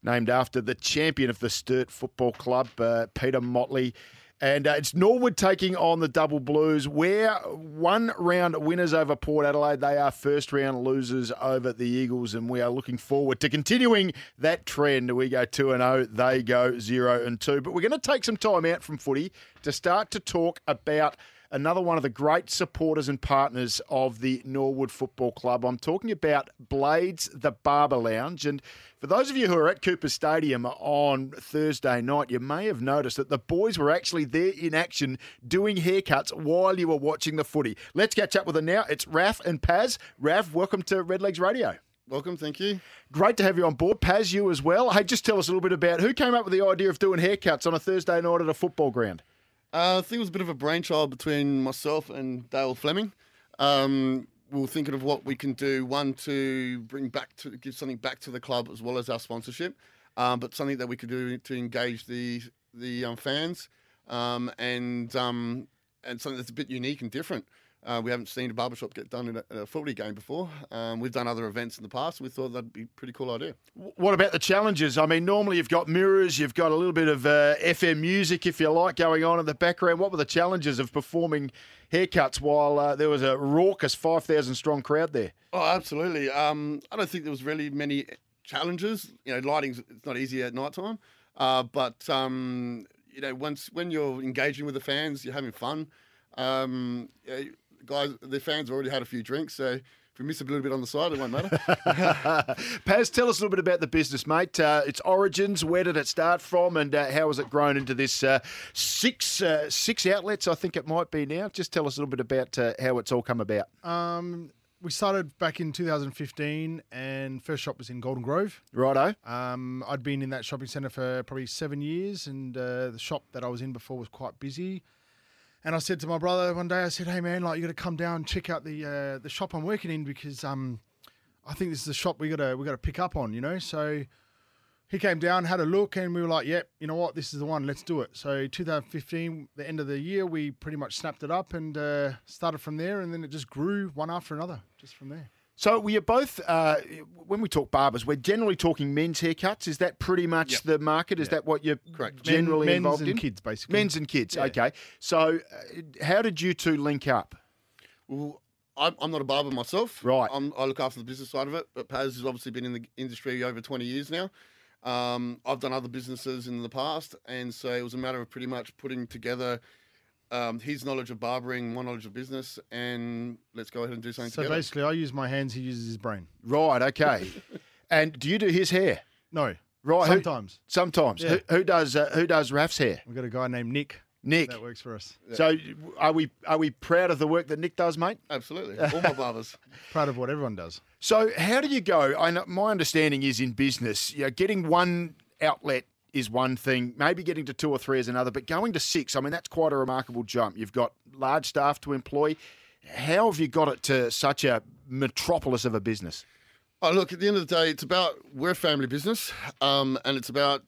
Speaker 3: named after the champion of the Sturt Football Club, uh, Peter Motley. And uh, it's Norwood taking on the Double Blues. We're one round winners over Port Adelaide. They are first round losers over the Eagles, and we are looking forward to continuing that trend. We go 2 and 0, they go 0 and 2. But we're going to take some time out from footy to start to talk about another one of the great supporters and partners of the Norwood Football Club. I'm talking about Blades, the Barber Lounge. And for those of you who are at Cooper Stadium on Thursday night, you may have noticed that the boys were actually there in action doing haircuts while you were watching the footy. Let's catch up with them now. It's Raf and Paz. Raf, welcome to Redlegs Radio.
Speaker 6: Welcome, thank you.
Speaker 3: Great to have you on board. Paz, you as well. Hey, just tell us a little bit about who came up with the idea of doing haircuts on a Thursday night at a football ground.
Speaker 6: Uh, I think it was a bit of a brainchild between myself and Dale Fleming. Um, we were thinking of what we can do. One to bring back to give something back to the club as well as our sponsorship, um, but something that we could do to engage the the um, fans and um, and something that's a bit unique and different. Uh, we haven't seen a barbershop get done in a, a footy game before. Um, we've done other events in the past. We thought that'd be a pretty cool idea.
Speaker 3: What about the challenges? I mean, normally you've got mirrors, you've got a little bit of uh, FM music, if you like, going on in the background. What were the challenges of performing haircuts while uh, there was a raucous 5,000 strong crowd there?
Speaker 6: Oh, absolutely. Um, I don't think there was really many challenges. You know, lighting's it's not easy at night time, uh, but um, you know, once when you're engaging with the fans, you're having fun. Um, guys, the fans have already had a few drinks, so if we miss a little bit on the side, it won't matter. [laughs]
Speaker 3: Paz, tell us a little bit about the business, mate. Uh, its origins, where did it start from, and uh, how has it grown into this uh, six uh, six outlets? I think it might be now. Just tell us a little bit about uh, how it's all come about.
Speaker 7: Um, we started back in 2015, and first shop was in Golden Grove.
Speaker 3: Righto.
Speaker 7: Um, I'd been in that shopping centre for probably seven years, and uh, the shop that I was in before was quite busy. And I said to my brother one day, I said, "Hey man, like you got to come down and check out the uh, the shop I'm working in because um, I think this is the shop we got to we got to pick up on, you know." So he came down, had a look, and we were like, "Yep, you know what? This is the one. Let's do it." So 2015, the end of the year, we pretty much snapped it up and uh, started from there, and then it just grew one after another, just from there.
Speaker 3: So we are both, uh, when we talk barbers, we're generally talking men's haircuts. Is that pretty much
Speaker 6: Yep.
Speaker 3: the market? Is that what you're
Speaker 6: Correct.
Speaker 3: generally
Speaker 7: Men-
Speaker 3: involved in?
Speaker 7: men's and kids, basically.
Speaker 3: Men's and kids. Okay. So uh, how did you two link up?
Speaker 6: well, I'm, I'm not a barber myself.
Speaker 3: Right.
Speaker 6: I'm, I look after the business side of it, but Paz has obviously been in the industry over 20 years now. Um, I've done other businesses in the past, and so it was a matter of pretty much putting together um, his knowledge of barbering, my knowledge of business, and let's go ahead and do something
Speaker 7: So
Speaker 6: together.
Speaker 7: basically, I use my hands, he uses his brain.
Speaker 3: Right. Okay. [laughs] and do you do his hair?
Speaker 7: No,
Speaker 3: Right. who-
Speaker 7: sometimes
Speaker 3: sometimes.
Speaker 7: Yeah.
Speaker 3: Who, who does uh, who does Raf's hair?
Speaker 7: we've got a guy named Nick
Speaker 3: Nick.
Speaker 7: that works for us.
Speaker 3: So are we are we proud of the work that Nick does, mate?
Speaker 6: Absolutely. All my barbers. [laughs]
Speaker 7: Proud of what everyone does.
Speaker 3: So how do you go? I know, my understanding is in business, you know, getting one outlet is one thing, maybe getting to two or three is another, but going to six, I mean, that's quite a remarkable jump. You've got large staff to employ. How have you got it to such a metropolis of a business?
Speaker 6: Oh, look, at the end of the day, it's about we're a family business, um, and it's about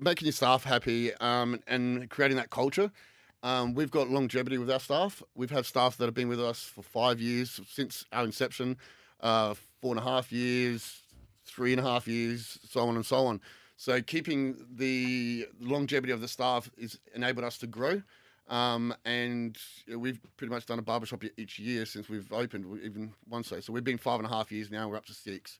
Speaker 6: making your staff happy um, and creating that culture. Um, we've got longevity with our staff. We've had staff that have been with us for five years since our inception, uh, four and a half years, three and a half years, so on and so on. So keeping the longevity of the staff has enabled us to grow. Um, and we've pretty much done a barbershop each year since we've opened, even one so. So we've been five and a half years now. We're up to six,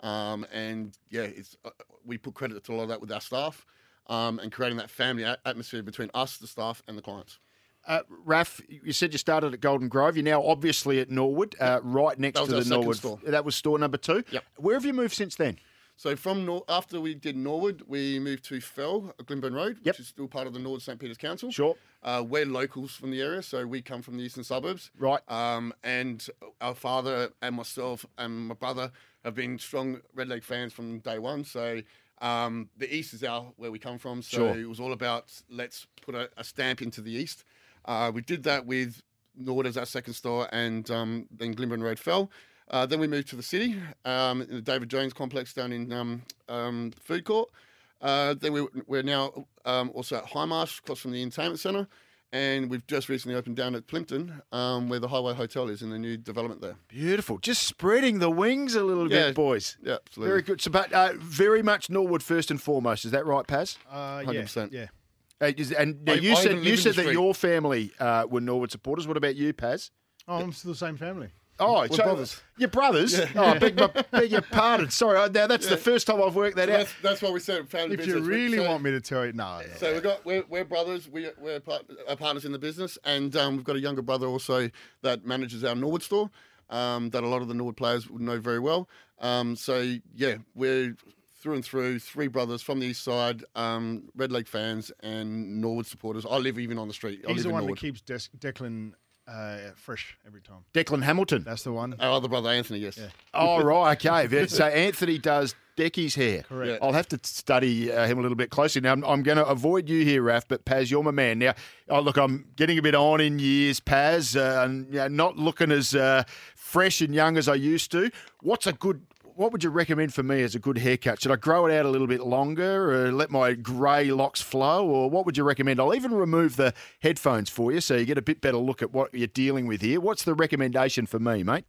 Speaker 6: um, and yeah, it's uh, we put credit to a lot of that with our staff, um, and creating that family atmosphere between us, the staff, and the clients.
Speaker 3: Uh, Raf, you said you started at Golden Grove. You're now obviously at Norwood, uh, right next to the Norwood.
Speaker 6: store.
Speaker 3: That was store number two.
Speaker 6: Yep.
Speaker 3: Where have you moved since then?
Speaker 6: So from Nor- after we did Norwood, we moved to Firle, Glynburn Road,
Speaker 3: Yep.
Speaker 6: which is still part of the Norwood St Peter's Council.
Speaker 3: Sure.
Speaker 6: Uh, we're locals from the area, so we come from the eastern suburbs.
Speaker 3: Right.
Speaker 6: Um, and our father and myself and my brother have been strong Red Leg fans from day one. So um, the east is our where we come from. So
Speaker 3: Sure.
Speaker 6: it was all about let's put a, a stamp into the east. Uh, we did that with Norwood as our second store, and um, then Glynburn Road Firle. Uh, then we moved to the city, um, in the David Jones complex down in um, um, Food Court. Uh, then we, we're now um, also at Hindmarsh, across from the entertainment centre. And we've just recently opened down at Plympton, um, where the Highway Hotel is in the new development there.
Speaker 3: Beautiful. Just spreading the wings a little
Speaker 6: Yeah.
Speaker 3: bit, boys.
Speaker 6: Yeah, absolutely.
Speaker 3: Very good. So, but uh, very much Norwood first and foremost. Is that right, Paz?
Speaker 7: Uh, yeah,
Speaker 6: 100%.
Speaker 7: yeah.
Speaker 3: Uh, and now
Speaker 6: I-
Speaker 3: you
Speaker 6: I
Speaker 3: said
Speaker 6: even
Speaker 3: you said that your family uh, were Norwood supporters. What about you, Paz?
Speaker 7: Oh, I'm still the same family.
Speaker 3: Oh,
Speaker 6: We're
Speaker 3: so
Speaker 6: brothers.
Speaker 3: Your brothers? Oh, I beg, my, beg your pardon. Sorry, now that's the first time I've worked that out.
Speaker 6: That's, that's why we said family
Speaker 7: If you really
Speaker 6: So-
Speaker 7: want me to tell you, no. no.
Speaker 6: So we got we're, we're brothers. We we're part, partners in the business, and um, we've got a younger brother also that manages our Norwood store. Um, that a lot of the Norwood players would know very well. Um, so yeah, we're through and through three brothers from the east side, um, Red Leg fans and Norwood supporters. I live even on the street. I
Speaker 7: He's the one
Speaker 6: Norwood.
Speaker 7: that keeps Des- Declan uh, fresh every time.
Speaker 3: Declan Hamilton.
Speaker 7: That's the one.
Speaker 6: Our other brother Anthony, yes. [laughs]
Speaker 3: Oh, right. Okay. So [laughs] Anthony does Decky's hair.
Speaker 7: Correct.
Speaker 6: Yeah.
Speaker 3: I'll have to study uh, him a little bit closely. Now, I'm, I'm going to avoid you here, Raf, but Paz, you're my man. Now, oh, look, I'm getting a bit on in years, Paz, uh, and you know, not looking as uh, fresh and young as I used to. What's a good. What would you recommend for me as a good haircut? Should I grow it out a little bit longer or let my grey locks flow? Or what would you recommend? I'll even remove the headphones for you so you get a bit better look at what you're dealing with here. What's the recommendation for me, mate?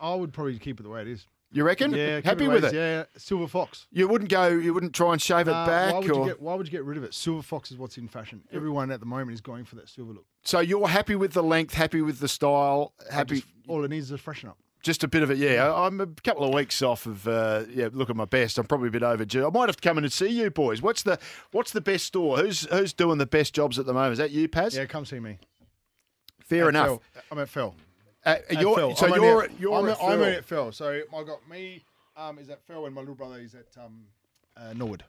Speaker 7: I would probably keep it the way it is.
Speaker 3: You reckon?
Speaker 7: Yeah,
Speaker 3: Happy
Speaker 7: way
Speaker 3: with it?
Speaker 7: Yeah, silver fox.
Speaker 3: You wouldn't go. You wouldn't try and shave it back,
Speaker 7: why would
Speaker 3: or
Speaker 7: you get? Why would you get rid of it? Silver fox is what's in fashion. Everyone at the moment is going for that silver look.
Speaker 3: so you're happy with the length, happy with the style, happy.
Speaker 7: Just- all it needs is a freshen up.
Speaker 3: Just a bit of it, yeah. I'm a couple of weeks off of, uh, yeah. Look at my best. I'm probably a bit overdue. I might have to come in and see you boys. What's the What's the best store? Who's Who's doing the best jobs at the moment? Is that you, Paz?
Speaker 7: Yeah, come see me.
Speaker 3: Fair
Speaker 7: At
Speaker 3: enough.
Speaker 7: Firle. I'm at Firle.
Speaker 3: Uh,
Speaker 7: At
Speaker 3: you're,
Speaker 7: Firle.
Speaker 3: so
Speaker 7: I'm
Speaker 3: you're
Speaker 7: at,
Speaker 3: you're
Speaker 7: I'm,
Speaker 3: at
Speaker 7: at, I'm
Speaker 3: Firle.
Speaker 7: only at Firle. So I got me um, is at Firle and my little brother is at um, uh, Norwood.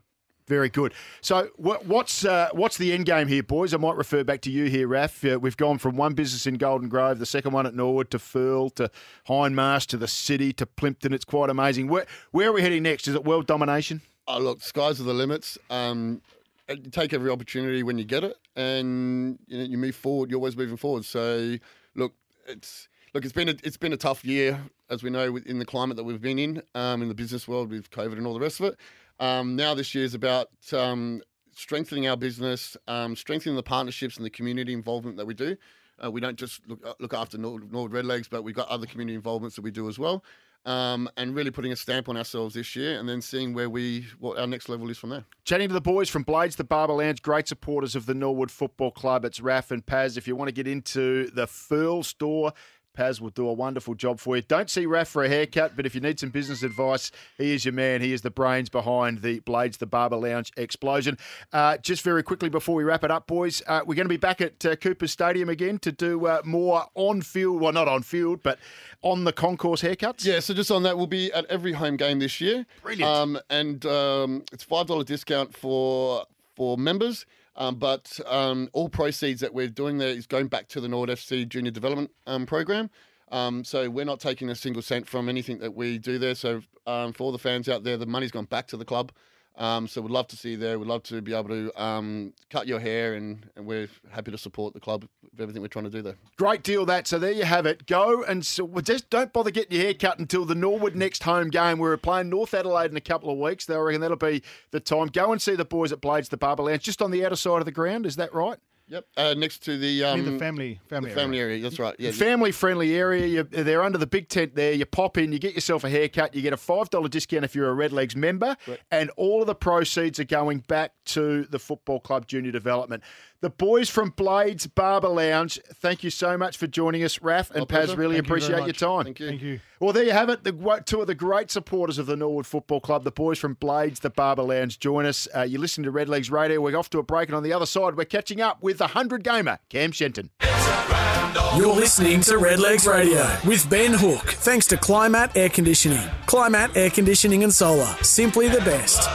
Speaker 3: Very good. So, what, what's uh, what's the end game here, boys? I might refer back to you here, Raf. Uh, we've gone from one business in Golden Grove, the second one at Norwood, to Firle, to Hindmarsh, to the city, to Plympton. It's quite amazing. Where where are we heading next? Is it world domination?
Speaker 6: Oh, look, skies are the limits. Um, you take every opportunity when you get it, and you, know, you move forward. You're always moving forward. So, look, it's look, it's been a, it's been a tough year, as we know, in the climate that we've been in, um, in the business world with COVID and all the rest of it. Um, now this year is about um, strengthening our business, um, strengthening the partnerships and the community involvement that we do. Uh, we don't just look look after Nord, Nord Redlegs, but we've got other community involvements that we do as well. Um, and really putting a stamp on ourselves this year, and then seeing where we what our next level is from there.
Speaker 3: Chatting to the boys from Blades, the Barber Lounge, great supporters of the Norwood Football Club. It's Raf and Paz. If you want to get into the Firle store, Paz will do a wonderful job for you. Don't see Raf for a haircut, but if you need some business advice, he is your man. He is the brains behind the Blades, the Barber Lounge explosion. Uh, just very quickly before we wrap it up, boys, uh, we're going to be back at uh, Cooper Stadium again to do uh, more on field, well, not on field, but on the concourse haircuts.
Speaker 6: Yeah, so just on that, we'll be at every home game this year.
Speaker 3: Brilliant.
Speaker 6: Um, and um, it's five dollar discount for for members. Um, but um, all proceeds that we're doing there is going back to the Nord FC Junior Development um, Program. Um, so we're not taking a single cent from anything that we do there. So um, for all the fans out there, the money's gone back to the club. Um, so we'd love to see you there. We'd love to be able to um, cut your hair, and, and we're happy to support the club with everything we're trying to do there.
Speaker 3: Great deal that. So there you have it. Go and so, well, just don't bother getting your hair cut until the Norwood next home game. We're playing North Adelaide in a couple of weeks. I reckon that'll be the time. Go and see the boys at Blades, the Barber Lounge, just on the outer side of the ground. Is that right?
Speaker 6: Yep. Uh, next to the um,
Speaker 7: the family family
Speaker 6: the family area. That's right. Yeah.
Speaker 3: Family friendly area. You, they're under the big tent there. You pop in, you get yourself a haircut. You get a $5 discount if you're a Red Legs member. And all of the proceeds are going back to the Football Club Junior Development. The boys from Blades Barber Lounge, thank you so much for joining us, Raf and Paz. Really
Speaker 7: Thank you
Speaker 3: appreciate your time.
Speaker 6: Thank you.
Speaker 7: Thank you.
Speaker 3: Well, there you have it. The two of the great supporters of the Norwood Football Club, the boys from Blades, the Barber Lounge, join us. Uh, you listen to Redlegs Radio. We're off to a break, and on the other side, we're catching up with the hundred gamer Cam Shenton.
Speaker 8: It's a brand
Speaker 2: You're listening to Redlegs Radio with Ben Hook, thanks to Climat Air Conditioning. Climat Air Conditioning and Solar, simply the best.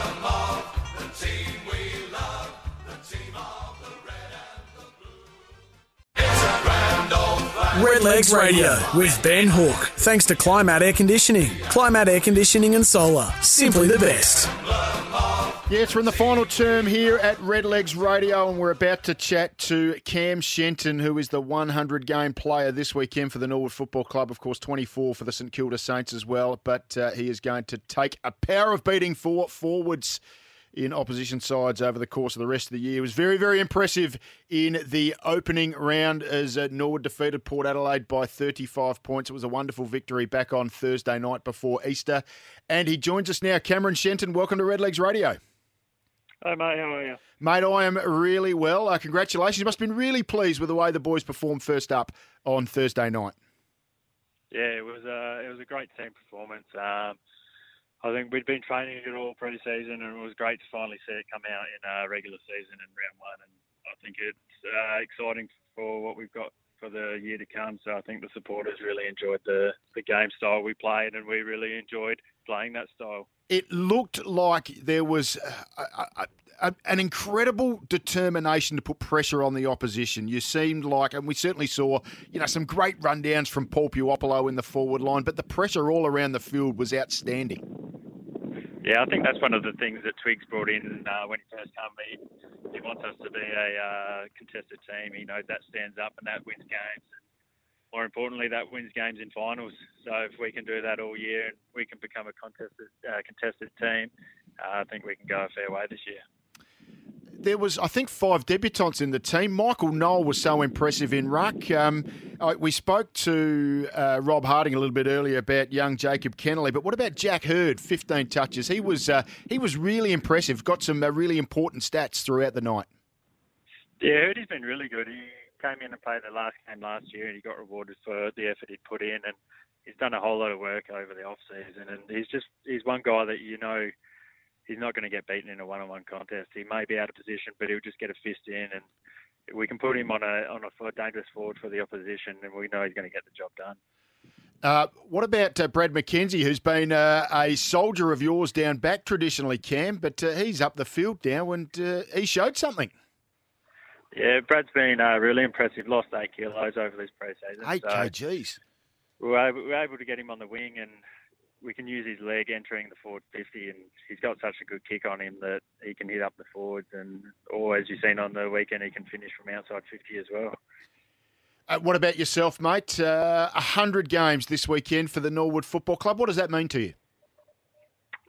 Speaker 2: Redlegs Radio with Ben Hook, thanks to Climat Air Conditioning. Climat Air Conditioning and Solar, simply the best.
Speaker 3: Yes, we're in the final term here at Redlegs Radio, and we're about to chat to Cam Shenton, who is the 100 game player this weekend for the Norwood Football Club. Of course, 24 for the St Kilda Saints as well, but uh, he is going to take a power of beating for forwards in opposition sides over the course of the rest of the year. It was very, very impressive in the opening round as uh, Norwood defeated Port Adelaide by 35 points. It was a wonderful victory back on Thursday night before Easter. And he joins us now. Cameron Shenton, welcome to Redlegs Radio.
Speaker 8: Hey, mate, how are you?
Speaker 3: Mate, I am really well. Uh, congratulations. You must have been really pleased with the way the boys performed first up on Thursday night.
Speaker 8: Yeah, it was a it was a great team performance. Um, I think we'd been training it all pre-season, and it was great to finally see it come out in uh, regular season in round one. And I think it's uh, exciting for what we've got for the year to come. So I think the supporters really enjoyed the the game style we played, and we really enjoyed playing that style.
Speaker 3: It looked like there was a, a, a, an incredible determination to put pressure on the opposition. You seemed like, and we certainly saw, you know, some great rundowns from Paul Puopolo in the forward line, but the pressure all around the field was outstanding.
Speaker 8: Yeah, I think that's one of the things that Twiggs brought in uh, when he first came. He, he wants us to be a uh, contested team. He knows that stands up and that wins games. More importantly, that wins games in finals. So if we can do that all year and we can become a contested uh, contested team, uh, I think we can go a fair way this year
Speaker 3: there was, I think, five debutants in the team. Michael Noel was so impressive in ruck. Um, we spoke to uh, Rob Harding a little bit earlier about young Jacob Kennerley, but what about Jack Hurd? Fifteen touches. He was uh, he was really impressive. Got some uh, really important stats throughout the night.
Speaker 8: Yeah, Hurd has been really good. He came in and played the last game last year, and he got rewarded for the effort he put in, and he's done a whole lot of work over the off season. And he's just he's one guy that you know he's not going to get beaten in a one-on-one contest. He may be out of position, but he'll just get a fist in, and we can put him on a on a dangerous forward for the opposition, and we know he's going to get the job done.
Speaker 3: Uh, what about uh, Brad McKenzie, who's been uh, a soldier of yours down back traditionally, Cam? But uh, he's up the field now, and uh, he showed something.
Speaker 8: Yeah, Brad's been uh, really impressive. Lost eight kilos over this pre-season.
Speaker 3: Eight
Speaker 8: so
Speaker 3: kgs.
Speaker 8: We were, able, we were able to get him on the wing, and we can use his leg entering the forward 50, and he's got such a good kick on him that he can hit up the forwards, and or as you've seen on the weekend, he can finish from outside 50 as well.
Speaker 3: Uh, what about yourself, mate? Uh, a uh, hundred games this weekend for the Norwood Football Club. What does that mean to you?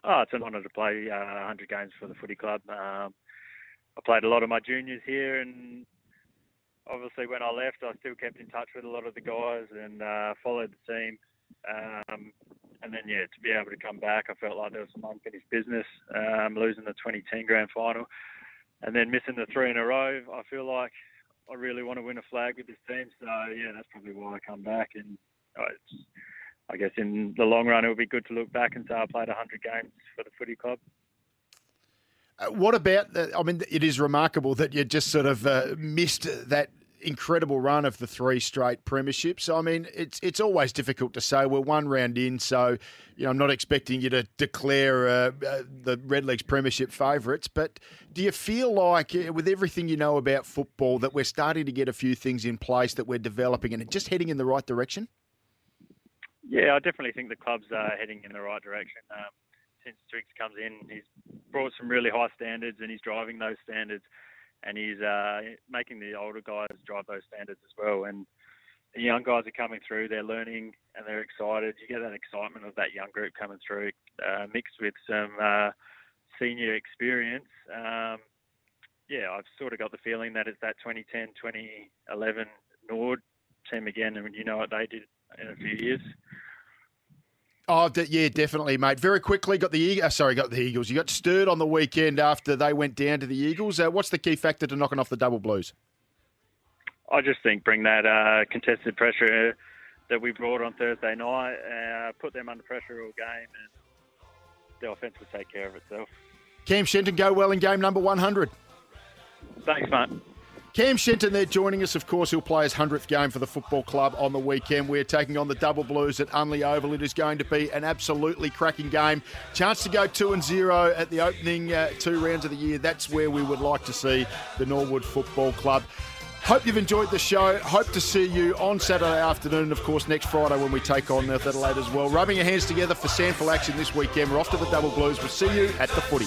Speaker 8: Oh, it's an honour to play uh, 100 games for the footy club. Um, I played a lot of my juniors here, and obviously when I left, I still kept in touch with a lot of the guys and uh, followed the team. Um, and then yeah, to be able to come back, I felt like there was some unfinished business. Um, losing the 2010 grand final, and then missing the three in a row, I feel like I really want to win a flag with this team. So yeah, that's probably why I come back. And I guess in the long run, it would be good to look back and say I played 100 games for the footy club.
Speaker 3: Uh, what about I mean, it is remarkable that you just sort of uh, missed that incredible run of the three straight premierships. I mean, it's it's always difficult to say. We're one round in, so you know I'm not expecting you to declare uh, uh, the Redlegs premiership favourites. But do you feel like, uh, with everything you know about football, that we're starting to get a few things in place that we're developing and just heading in the right direction?
Speaker 8: Yeah, I definitely think the club's are heading in the right direction. Um, since Twiggs comes in, he's brought some really high standards and he's driving those standards and he's uh, making the older guys drive those standards as well. And the young guys are coming through, they're learning and they're excited. You get that excitement of that young group coming through, uh, mixed with some uh, senior experience. Um, yeah, I've sort of got the feeling that it's that 2010, 2011 Nord team again, and you know what they did in a few years.
Speaker 3: Oh, yeah, definitely, mate. Very quickly, got the uh, sorry, got the Eagles. You got stirred on the weekend after they went down to the Eagles. Uh, what's the key factor to knocking off the double blues?
Speaker 8: I just think bring that uh, contested pressure that we brought on Thursday night, uh, put them under pressure all game, and the offense will take care of itself.
Speaker 3: Cam Shenton, go well in game number 100.
Speaker 8: Thanks, mate.
Speaker 3: Cam Shenton there joining us. Of course, he'll play his 100th game for the football club on the weekend. We're taking on the Double Blues at Unley Oval. It is going to be an absolutely cracking game. Chance to go 2 and 0 at the opening uh, two rounds of the year. That's where we would like to see the Norwood Football Club. Hope you've enjoyed the show. Hope to see you on Saturday afternoon, and of course next Friday when we take on North Adelaide as well. Rubbing your hands together for SANFL action this weekend. We're off to the Double Blues. We'll see you at the footy.